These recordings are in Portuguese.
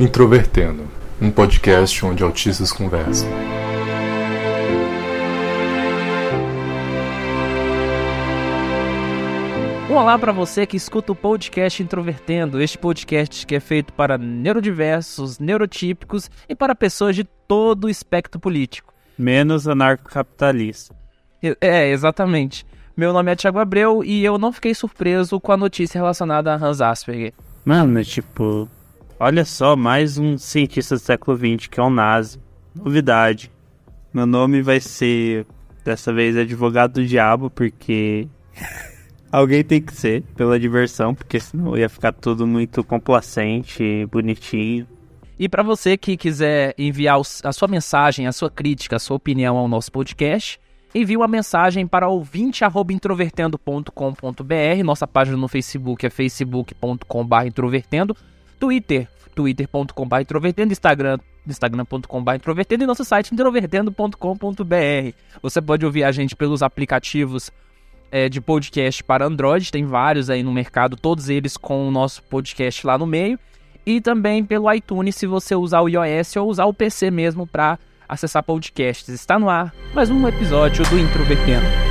Introvertendo, um podcast onde autistas conversam. Um olá para você que escuta o podcast Introvertendo, este podcast que é feito para neurodiversos, neurotípicos e para pessoas de todo o espectro político. Menos anarcocapitalista. É, exatamente. Meu nome é Thiago Abreu e eu não fiquei surpreso com a notícia relacionada a Hans Asperger. Mano, tipo, olha só, mais um cientista do século XX que é um nazi. Novidade. Meu nome vai ser, dessa vez, advogado do diabo, porque alguém tem que ser, pela diversão, porque senão ia ficar tudo muito complacente, bonitinho. E para você que quiser enviar a sua mensagem, a sua crítica, a sua opinião ao nosso podcast, envie uma mensagem para ouvinte@introvertendo.com.br. Nossa página no Facebook é facebook.com/introvertendo, Twitter, twitter.com/introvertendo, Instagram, instagram.com/introvertendo e nosso site introvertendo.com.br. Você pode ouvir a gente pelos aplicativos é, de podcast para Android, tem vários aí no mercado, todos eles com o nosso podcast lá no meio e também pelo iTunes se você usar o iOS ou usar o PC mesmo para acessar podcasts. Está no ar mais um episódio do Introvertendo.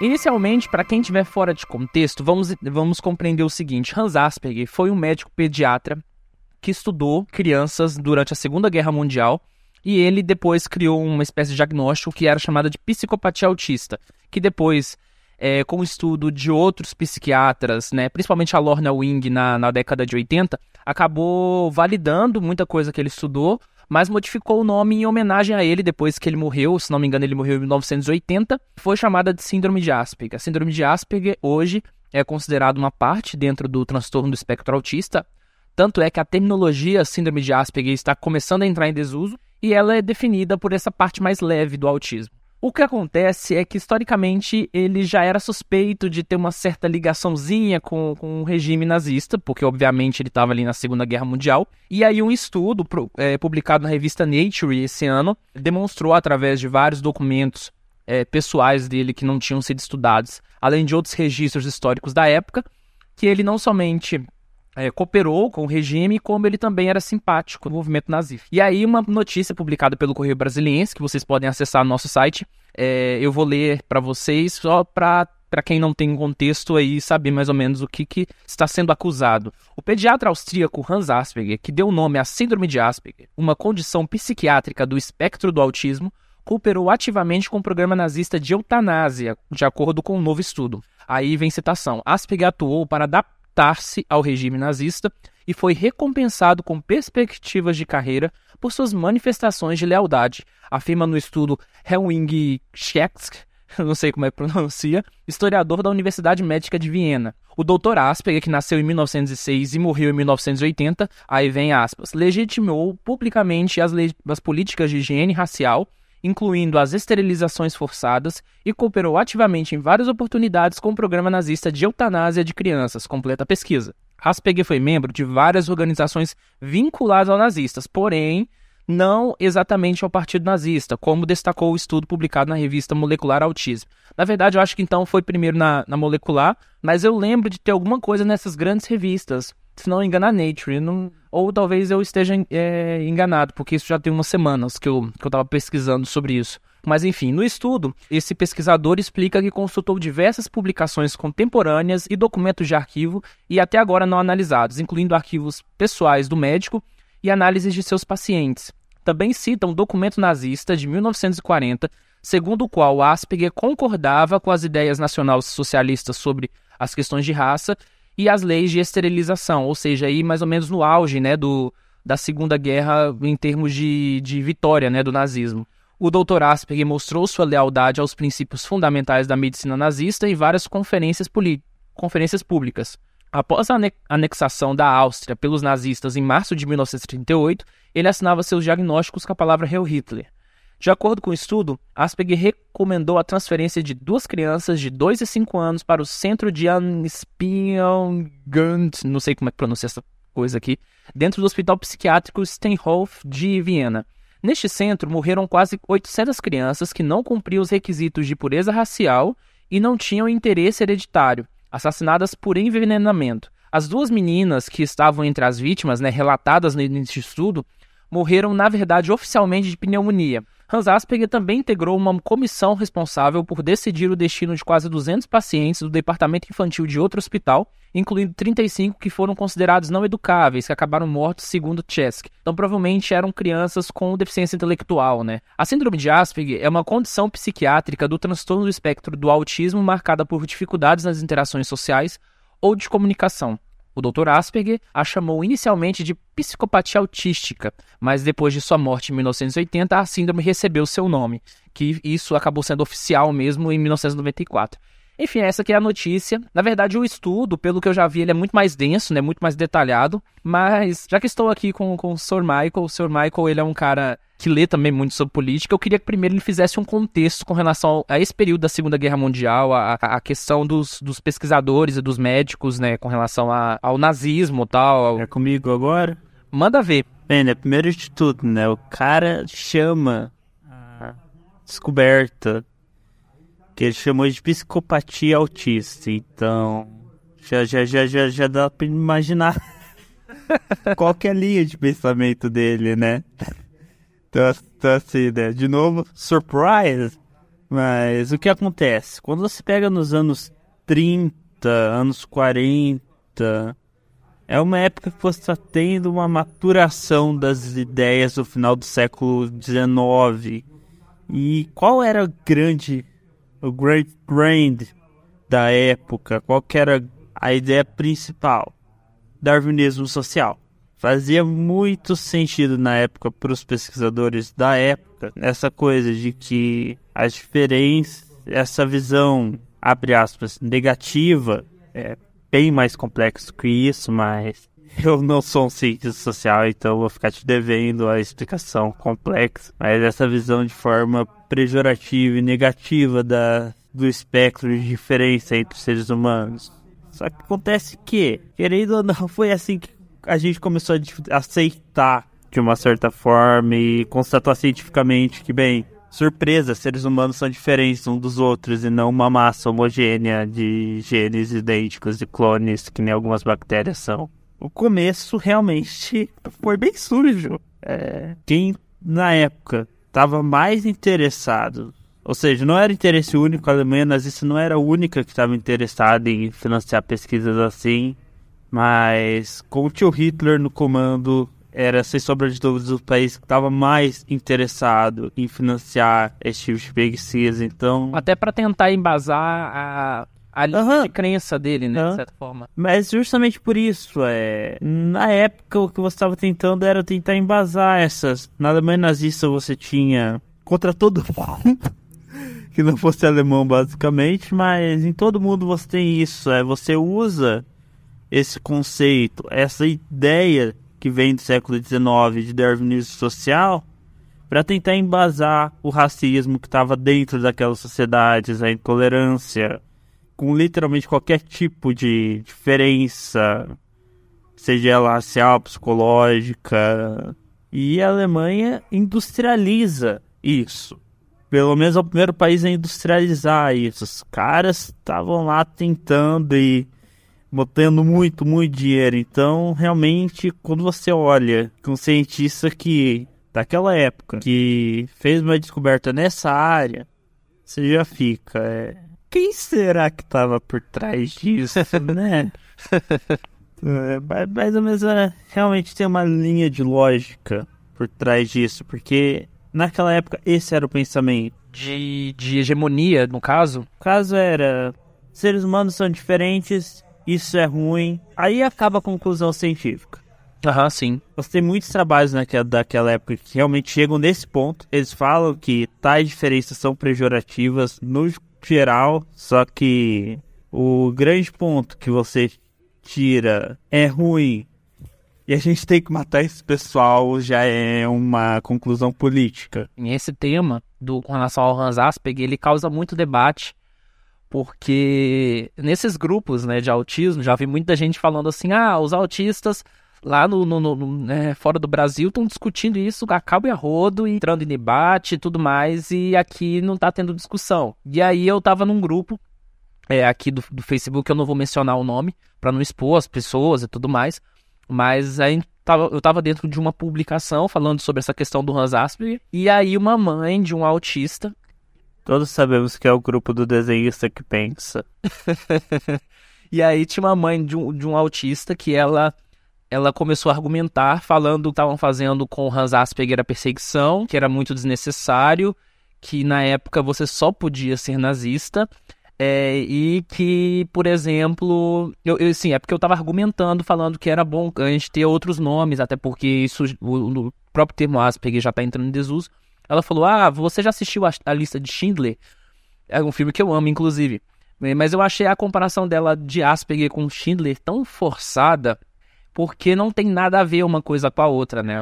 Inicialmente, para quem estiver fora de contexto, vamos, vamos compreender o seguinte: Hans Asperger foi um médico pediatra que estudou crianças durante a Segunda Guerra Mundial e ele depois criou uma espécie de diagnóstico que era chamada de psicopatia autista, que depois é, com o estudo de outros psiquiatras, né, principalmente a Lorna Wing na, na década de 80, acabou validando muita coisa que ele estudou, mas modificou o nome em homenagem a ele depois que ele morreu, se não me engano ele morreu em 1980, foi chamada de Síndrome de Asperger. A Síndrome de Asperger hoje é considerada uma parte dentro do transtorno do espectro autista, tanto é que a terminologia Síndrome de Asperger está começando a entrar em desuso e ela é definida por essa parte mais leve do autismo. O que acontece é que, historicamente, ele já era suspeito de ter uma certa ligaçãozinha com, com o regime nazista, porque, obviamente, ele estava ali na Segunda Guerra Mundial. E aí, um estudo é, publicado na revista Nature esse ano demonstrou, através de vários documentos é, pessoais dele que não tinham sido estudados, além de outros registros históricos da época, que ele não somente é, cooperou com o regime, como ele também era simpático no movimento nazista. E aí, uma notícia publicada pelo Correio Brasiliense, que vocês podem acessar no nosso site, é, eu vou ler para vocês só para para quem não tem contexto aí saber mais ou menos o que, que está sendo acusado. O pediatra austríaco Hans Asperger, que deu nome à síndrome de Asperger, uma condição psiquiátrica do espectro do autismo, cooperou ativamente com o programa nazista de eutanásia, de acordo com um novo estudo. Aí vem citação. Asperger atuou para adaptar adaptar-se ao regime nazista e foi recompensado com perspectivas de carreira por suas manifestações de lealdade, afirma no estudo Helwing Scheck, não sei como é que pronuncia, historiador da Universidade Médica de Viena. O Dr. Asperger, que nasceu em 1906 e morreu em 1980, aí vem aspas, legitimou publicamente as, as políticas de higiene racial incluindo as esterilizações forçadas, e cooperou ativamente em várias oportunidades com o programa nazista de eutanásia de crianças, completa a pesquisa. Asperger foi membro de várias organizações vinculadas aos nazistas, porém não exatamente ao Partido Nazista, como destacou o estudo publicado na revista Molecular Autismo. Na verdade, eu acho que então foi primeiro na, na Molecular, mas eu lembro de ter alguma coisa nessas grandes revistas se não engano, a Nature. Não... Ou talvez eu esteja é, enganado, porque isso já tem umas semanas que eu, eu pesquisando sobre isso. Mas enfim, no estudo, esse pesquisador explica que consultou diversas publicações contemporâneas e documentos de arquivo e até agora não analisados, incluindo arquivos pessoais do médico e análises de seus pacientes. Também cita um documento nazista de 1940, segundo o qual Asperger concordava com as ideias nacional-socialistas sobre as questões de raça e as leis de esterilização, ou seja, aí mais ou menos no auge né, do, da Segunda Guerra em termos de, de vitória né, do nazismo. O Dr. Asperger mostrou sua lealdade aos princípios fundamentais da medicina nazista em várias conferências, conferências públicas. Após a anexação da Áustria pelos nazistas em março de 1938, ele assinava seus diagnósticos com a palavra Heil Hitler. De acordo com o estudo, Asperger recomendou a transferência de duas crianças de 2 e 5 anos para o centro de Anspielgund, não sei como é que pronuncia essa coisa aqui, dentro do hospital psiquiátrico Steinhof de Viena. Neste centro morreram quase 800 crianças que não cumpriam os requisitos de pureza racial e não tinham interesse hereditário, assassinadas por envenenamento. As duas meninas que estavam entre as vítimas, né, relatadas nesse estudo, morreram, na verdade, oficialmente de pneumonia. Hans Asperger também integrou uma comissão responsável por decidir o destino de quase 200 pacientes do departamento infantil de outro hospital, incluindo 35 que foram considerados não educáveis, que acabaram mortos segundo Chesky. Então, provavelmente eram crianças com deficiência intelectual, né? A síndrome de Asperger é uma condição psiquiátrica do transtorno do espectro do autismo marcada por dificuldades nas interações sociais ou de comunicação. O Dr. Asperger a chamou inicialmente de psicopatia autística, mas depois de sua morte em 1980, a síndrome recebeu seu nome, que isso acabou sendo oficial mesmo em 1994. Enfim, essa aqui é a notícia. Na verdade, o estudo, pelo que eu já vi, ele é muito mais denso, né? Muito mais detalhado. Mas, já que estou aqui com, com o Sr. Michael, o Sr. Michael, ele é um cara que lê também muito sobre política, eu queria que primeiro ele fizesse um contexto com relação a esse período da Segunda Guerra Mundial, a, a questão dos, dos pesquisadores e dos médicos, né, com relação a, ao nazismo e tal. Ao... É comigo agora? Manda ver. Bem, né, primeiro de tudo, né, o cara chama a descoberta que ele chamou de psicopatia autista. Então, já, já, já, já, já dá pra imaginar qual que é a linha de pensamento dele, né? Então, então assim? De novo, surprise! Mas o que acontece? Quando você pega nos anos 30, anos 40, é uma época que você está tendo uma maturação das ideias do final do século XIX. E qual era a grande o Great Brand da época, qual era a ideia principal? Darwinismo social. Fazia muito sentido na época para os pesquisadores da época essa coisa de que as diferenças, essa visão, abre aspas, negativa, é bem mais complexo que isso, mas eu não sou um cientista social, então vou ficar te devendo a explicação complexa. Mas essa visão de forma pejorativa e negativa da, do espectro de diferença entre os seres humanos. Só que acontece que, querendo ou não, foi assim que a gente começou a aceitar de uma certa forma e constatar cientificamente que, bem, surpresa, seres humanos são diferentes uns dos outros e não uma massa homogênea de genes idênticos de clones que nem algumas bactérias são o começo realmente foi bem sujo. É, quem na época estava mais interessado, ou seja, não era interesse único, a Alemanha nazista não era a única que estava interessada em financiar pesquisas assim, mas com o tio Hitler no comando, era, sem sombra de dúvidas, o país que estava mais interessado em financiar esse tipo de então... Até para tentar embasar a, a uhum. crença dele, né, uhum. de certa forma. Mas justamente por isso, é... na época o que você estava tentando era tentar embasar essas. Nada mais nazista você tinha contra todo mundo. que não fosse alemão, basicamente, mas em todo mundo você tem isso. É, você usa esse conceito, essa ideia que vem do século XIX de darwinismo social para tentar embasar o racismo que estava dentro daquelas sociedades, a intolerância, com literalmente qualquer tipo de diferença, seja ela racial, psicológica. E a Alemanha industrializa isso. Pelo menos é o primeiro país a industrializar isso. Os caras estavam lá tentando e botando muito, muito dinheiro. Então, realmente, quando você olha com um cientista que daquela época que fez uma descoberta nessa área, você já fica. É, quem será que estava por trás disso, né? é, mais ou menos é, realmente tem uma linha de lógica por trás disso, porque naquela época esse era o pensamento. De, de hegemonia, no caso? O caso era: seres humanos são diferentes, isso é ruim. Aí acaba a conclusão científica. Aham, sim. Você tem muitos trabalhos naquela, daquela época que realmente chegam nesse ponto. Eles falam que tais diferenças são pejorativas no geral, só que o grande ponto que você tira é ruim e a gente tem que matar esse pessoal já é uma conclusão política. Esse tema do com relação ao Hans Asperger, ele causa muito debate porque nesses grupos né, de autismo já vi muita gente falando assim, ah, os autistas lá no, no, no né, fora do Brasil estão discutindo isso a cabo e a rodo, entrando em debate e tudo mais, e aqui não tá tendo discussão. E aí eu tava num grupo é, aqui do, do Facebook, eu não vou mencionar o nome para não expor as pessoas e tudo mais. Mas aí eu tava dentro de uma publicação falando sobre essa questão do Hans Asperger. E aí uma mãe de um autista. Todos sabemos que é o grupo do desenhista que pensa. e aí tinha uma mãe de um, de um autista que ela ela começou a argumentar falando que estavam fazendo com o Hans Asperger a perseguição, que era muito desnecessário, que na época você só podia ser nazista é, e que, por exemplo, eu, eu, sim, é porque eu estava argumentando, falando que era bom a gente ter outros nomes, até porque isso, o, o próprio termo Asperger já está entrando em desuso. Ela falou: Ah, você já assistiu a, a, lista de Schindler? É um filme que eu amo, inclusive. Mas eu achei a comparação dela de Asperger com Schindler tão forçada, porque não tem nada a ver uma coisa com a outra, né?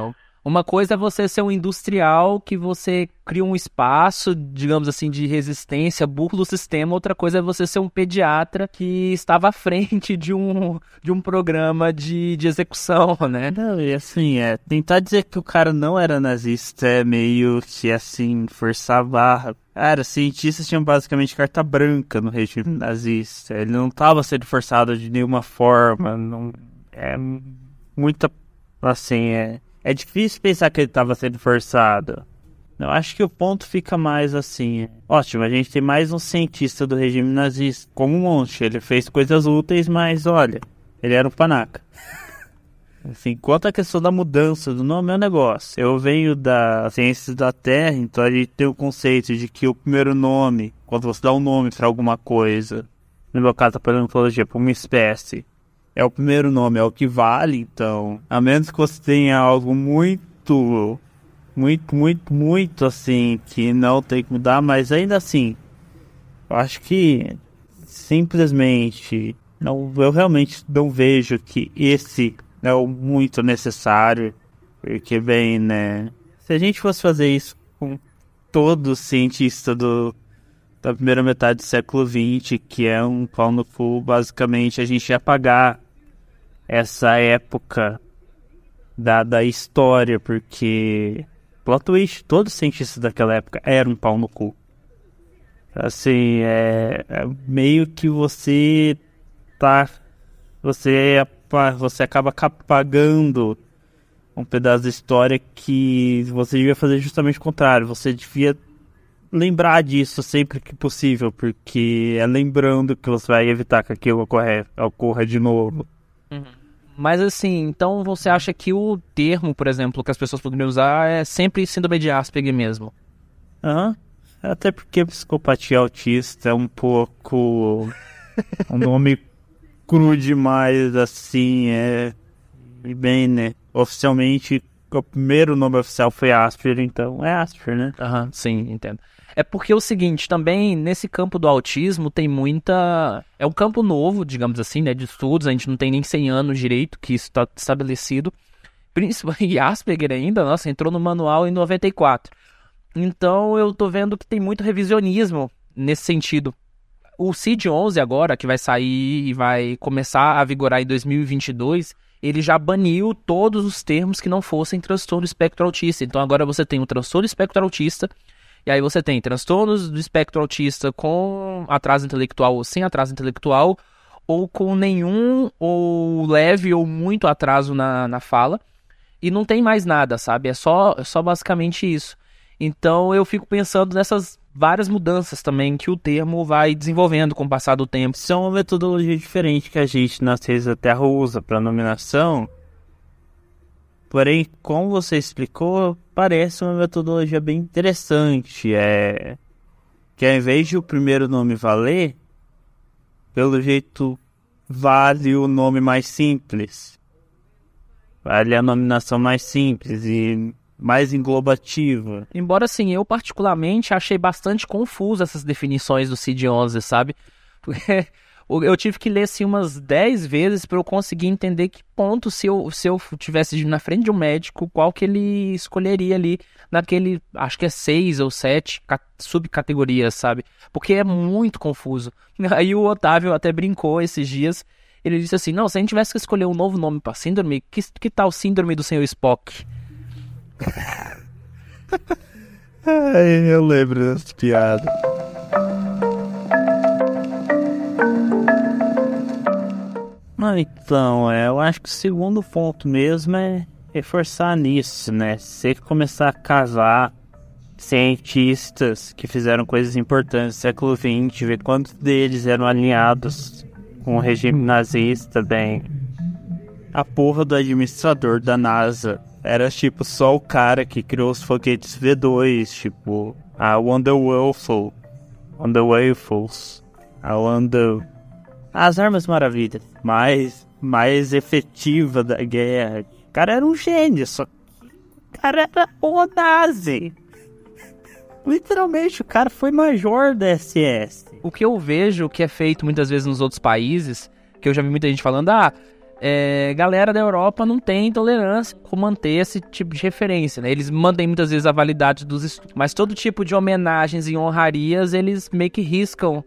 Uma coisa é você ser um industrial que você cria um espaço, digamos assim, de resistência, burla o sistema. Outra coisa é você ser um pediatra que estava à frente de um, de um programa de, de execução, né? Não, e assim, é, tentar dizer que o cara não era nazista é meio que assim, forçar a barra. Cara, cientistas tinham basicamente carta branca no regime nazista. Ele não estava sendo forçado de nenhuma forma. Não, é muita. Assim, é é difícil pensar que ele estava sendo forçado. Eu acho que o ponto fica mais assim. Ótimo, a gente tem mais um cientista do regime nazista, como um monte. Ele fez coisas úteis, mas olha, ele era um panaca. Assim, quanto à questão da mudança do nome é um negócio. Eu venho da ciências da Terra, então a gente tem o conceito de que o primeiro nome, quando você dá um nome para alguma coisa, no meu caso a paleontologia, para uma espécie, é o primeiro nome, é o que vale, então. A menos que você tenha algo muito, muito, muito, muito assim, que não tem que mudar, mas ainda assim, eu acho que simplesmente, não, eu realmente não vejo que esse é o muito necessário, porque, bem, né, se a gente fosse fazer isso com todo cientista do, da primeira metade do século XX, que é um pau no cu, basicamente a gente ia pagar essa época da, da história, porque plot twist, todos os cientistas daquela época eram um pau no cu. Assim, é, é meio que você tá. Você, é, você acaba apagando um pedaço da história que você devia fazer justamente o contrário. Você devia lembrar disso sempre que possível, porque é lembrando que você vai evitar que aquilo ocorra, ocorra de novo. Uhum. Mas assim, então você acha que o termo, por exemplo, que as pessoas poderiam usar é sempre síndrome de Asperger mesmo? Aham. Até porque psicopatia autista é um pouco. um nome cru demais, assim, é. E bem, né? Oficialmente, o primeiro nome oficial foi Asperger, então é Asperger, né? Aham, sim, entendo. É porque é o seguinte, também nesse campo do autismo tem muita. É um campo novo, digamos assim, né? De estudos, a gente não tem nem 100 anos direito que isso está estabelecido. Principalmente Asperger ainda, nossa, entrou no manual em 94. Então eu tô vendo que tem muito revisionismo nesse sentido. O CID-11 agora, que vai sair e vai começar a vigorar em 2022, ele já baniu todos os termos que não fossem transtorno espectro autista. Então agora você tem o transtorno espectro autista, e aí você tem transtornos do espectro autista com atraso intelectual ou sem atraso intelectual, ou com nenhum, ou leve ou muito atraso na, na fala. E não tem mais nada, sabe? É só, é só basicamente isso. Então eu fico pensando nessas várias mudanças também que o termo vai desenvolvendo com o passar do tempo. Isso é uma metodologia diferente que a gente na Ciência da Terra usa para nominação Porém, como você explicou, parece uma metodologia bem interessante. É que ao invés de o primeiro nome valer, pelo jeito vale o nome mais simples. Vale a nominação mais simples e mais englobativa. Embora assim, eu particularmente achei bastante confuso essas definições do CID-11, sabe? Porque eu tive que ler assim umas 10 vezes para eu conseguir entender que ponto se eu se eu tivesse na frente de um médico, qual que ele escolheria ali naquele, acho que é 6 ou 7 subcategorias, sabe? Porque é muito confuso. Aí o Otávio até brincou esses dias, ele disse assim: "Não, se a gente tivesse que escolher um novo nome para síndrome, que que tal síndrome do senhor Spock?" Ai, eu lembro dessa piada. Então, é, eu acho que o segundo ponto mesmo é reforçar nisso, né? Se começar a casar cientistas que fizeram coisas importantes no século XX, ver quantos deles eram alinhados com o regime nazista, bem. A porra do administrador da NASA era tipo só o cara que criou os foguetes V2, tipo a Wonder Waffle, Wonder Waffles, a Wonder. As armas maravilhas, mais, mais efetiva da guerra. O cara era um gênio, só que o cara era o nazi. Literalmente, o cara foi major da SS. O que eu vejo que é feito muitas vezes nos outros países, que eu já vi muita gente falando, ah, é, galera da Europa não tem tolerância com manter esse tipo de referência, né? Eles mantêm muitas vezes a validade dos estudos, mas todo tipo de homenagens e honrarias eles meio que riscam,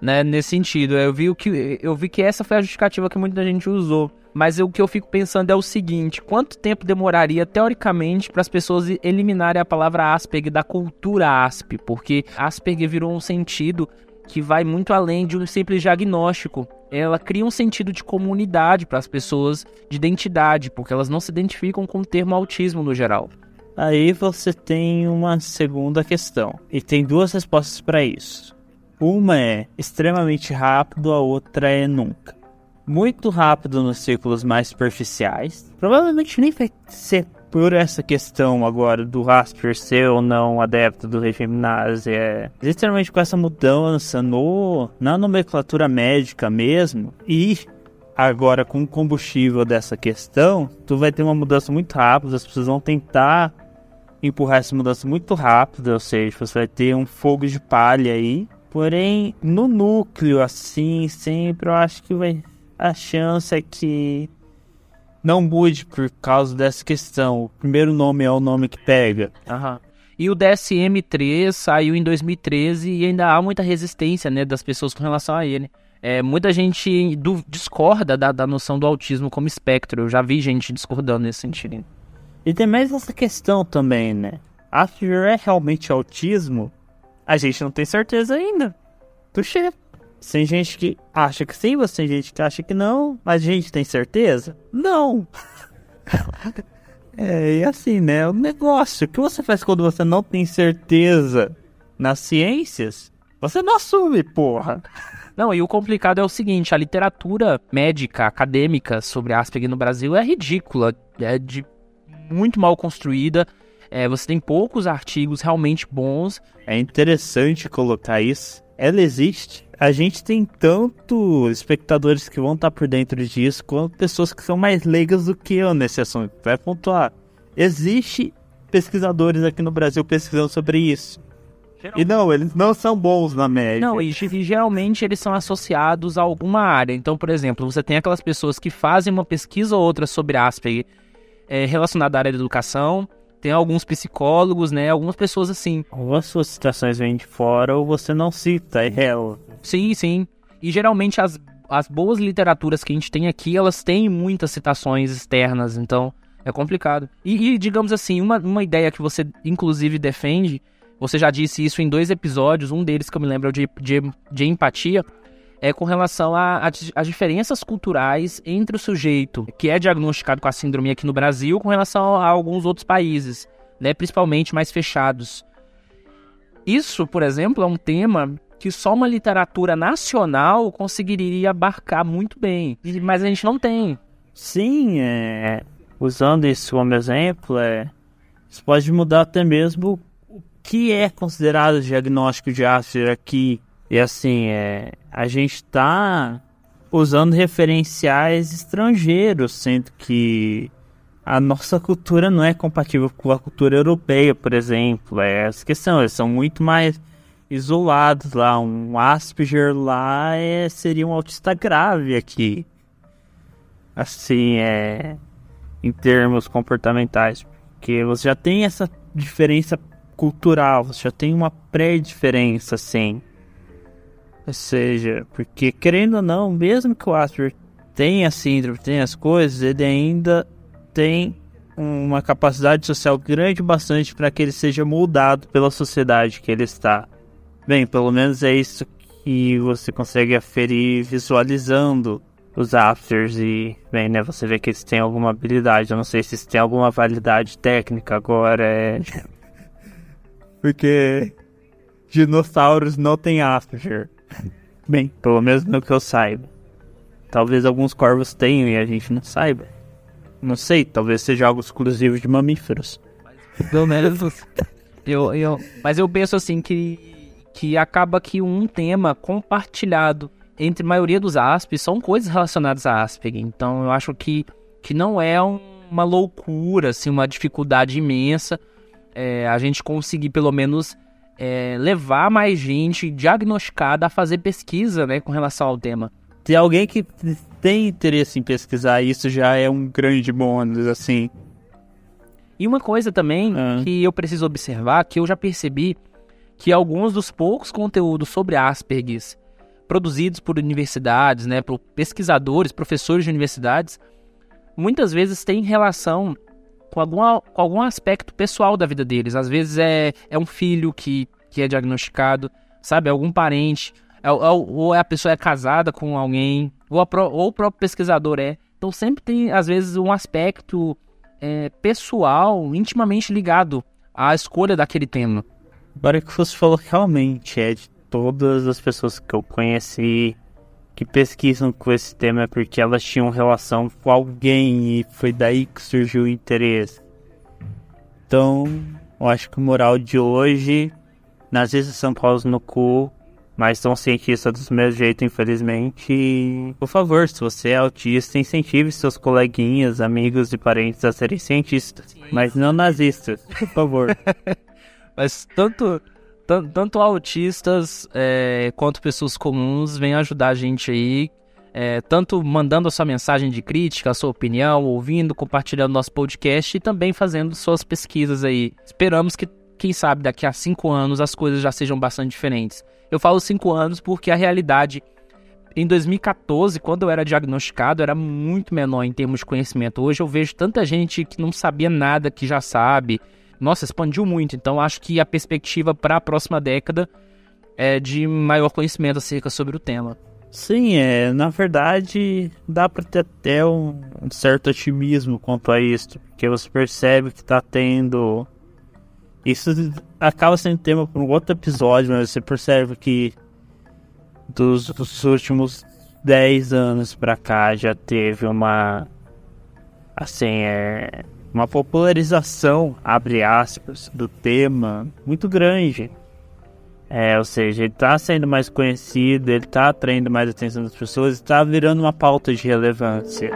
né? Nesse sentido, eu vi que eu vi que essa foi a justificativa que muita gente usou. Mas o que eu fico pensando é o seguinte: quanto tempo demoraria, teoricamente, para as pessoas eliminarem a palavra Asperger da cultura Asp? Porque Asperger virou um sentido que vai muito além de um simples diagnóstico. Ela cria um sentido de comunidade para as pessoas, de identidade, porque elas não se identificam com o termo autismo no geral. Aí você tem uma segunda questão, e tem duas respostas para isso. Uma é extremamente rápido, a outra é nunca muito rápido nos círculos mais superficiais. Provavelmente nem vai ser por essa questão agora do Rasper ser ou não adepto do regime nazi. É literalmente com essa mudança no, na nomenclatura médica mesmo e agora com o combustível dessa questão, tu vai ter uma mudança muito rápida, as pessoas vão tentar empurrar essa mudança muito rápida, ou seja, você vai ter um fogo de palha aí. Porém, no núcleo, assim, sempre eu acho que vai a chance é que não mude por causa dessa questão. O primeiro nome é o nome que pega. Aham. E o DSM-3 saiu em 2013 e ainda há muita resistência né, das pessoas com relação a ele. É, muita gente do, discorda da, da noção do autismo como espectro. Eu já vi gente discordando nesse sentido. E tem mais essa questão também, né? Asperger é realmente autismo? A gente não tem certeza ainda. Tuxê. Tem gente que acha que sim, você tem gente que acha que não, mas a gente tem certeza? Não! é, e assim, né? O negócio, o que você faz quando você não tem certeza nas ciências? Você não assume, porra! Não, e o complicado é o seguinte: a literatura médica, acadêmica sobre Asperger no Brasil é ridícula, é de muito mal construída. É, você tem poucos artigos realmente bons. É interessante colocar isso. Ela existe, a gente tem tanto espectadores que vão estar por dentro disso, quanto pessoas que são mais leigas do que eu nesse assunto. Vai pontuar. Existe pesquisadores aqui no Brasil pesquisando sobre isso. E não, eles não são bons na média. Não, e, e geralmente eles são associados a alguma área. Então, por exemplo, você tem aquelas pessoas que fazem uma pesquisa ou outra sobre Asperger é, relacionada à área da educação, tem alguns psicólogos, né? Algumas pessoas assim. Ou as suas citações vêm de fora ou você não cita ela. Sim, sim. E geralmente as, as boas literaturas que a gente tem aqui, elas têm muitas citações externas, então é complicado. E, e digamos assim, uma, uma ideia que você inclusive defende, você já disse isso em dois episódios, um deles que eu me lembro é de, de, de empatia, é com relação às diferenças culturais entre o sujeito que é diagnosticado com a síndrome aqui no Brasil com relação a alguns outros países, né, principalmente mais fechados. Isso, por exemplo, é um tema que só uma literatura nacional conseguiria abarcar muito bem, mas a gente não tem. Sim, é, usando isso como exemplo, é, isso pode mudar até mesmo o que é considerado diagnóstico de Asperger aqui e assim, é, a gente está usando referenciais estrangeiros, sendo que a nossa cultura não é compatível com a cultura europeia, por exemplo. É essa questão, eles são muito mais isolados lá. Um Asperger lá é, seria um autista grave aqui. Assim, é. Em termos comportamentais. Porque você já tem essa diferença cultural, você já tem uma pré-diferença, assim. Ou seja, porque querendo ou não, mesmo que o Asper tenha síndrome, tenha as coisas, ele ainda tem uma capacidade social grande bastante para que ele seja moldado pela sociedade que ele está. Bem, pelo menos é isso que você consegue aferir visualizando os afters e, bem, né, você vê que eles têm alguma habilidade. Eu não sei se eles têm alguma validade técnica agora, é... Porque dinossauros não têm after. Bem, pelo menos no que eu saiba. Talvez alguns corvos tenham e a gente não saiba. Não sei, talvez seja algo exclusivo de mamíferos. Pelo menos. eu, eu, mas eu penso assim que, que acaba que um tema compartilhado entre a maioria dos ASP são coisas relacionadas a Asperger. Então eu acho que, que não é um, uma loucura, assim, uma dificuldade imensa é, a gente conseguir pelo menos é, levar mais gente diagnosticada a fazer pesquisa né, com relação ao tema. Se alguém que tem interesse em pesquisar isso já é um grande bônus, assim. E uma coisa também ah. que eu preciso observar, que eu já percebi que alguns dos poucos conteúdos sobre Asperger produzidos por universidades, né, por pesquisadores, professores de universidades, muitas vezes têm relação com, alguma, com algum aspecto pessoal da vida deles. Às vezes é, é um filho que, que é diagnosticado, sabe? Algum parente, é, é, ou é a pessoa é casada com alguém, ou, a, ou o próprio pesquisador é. Então sempre tem, às vezes, um aspecto é, pessoal intimamente ligado à escolha daquele tema. Agora que você falou realmente, é de todas as pessoas que eu conheci que pesquisam com esse tema é porque elas tinham relação com alguém e foi daí que surgiu o interesse. Então, eu acho que o moral de hoje, vezes São Paulo no cu, mas são cientistas do mesmo jeito, infelizmente. E, por favor, se você é autista, incentive seus coleguinhas, amigos e parentes a serem cientistas, mas não nazistas, por favor. mas tanto tanto autistas é, quanto pessoas comuns vêm ajudar a gente aí, é, tanto mandando a sua mensagem de crítica, a sua opinião, ouvindo, compartilhando nosso podcast e também fazendo suas pesquisas aí. Esperamos que, quem sabe, daqui a cinco anos as coisas já sejam bastante diferentes. Eu falo cinco anos porque a realidade em 2014, quando eu era diagnosticado, era muito menor em termos de conhecimento. Hoje eu vejo tanta gente que não sabia nada que já sabe nossa, expandiu muito. Então acho que a perspectiva para a próxima década é de maior conhecimento acerca sobre o tema. Sim, é, na verdade dá para ter até um, certo otimismo quanto a isso, porque você percebe que está tendo. Isso acaba sendo tema para um outro episódio, mas você percebe que dos, dos últimos 10 anos para cá já teve uma. Assim, é, uma popularização, abre aspas, do tema muito grande. É, ou seja, ele está sendo mais conhecido, ele está atraindo mais atenção das pessoas, está virando uma pauta de relevância.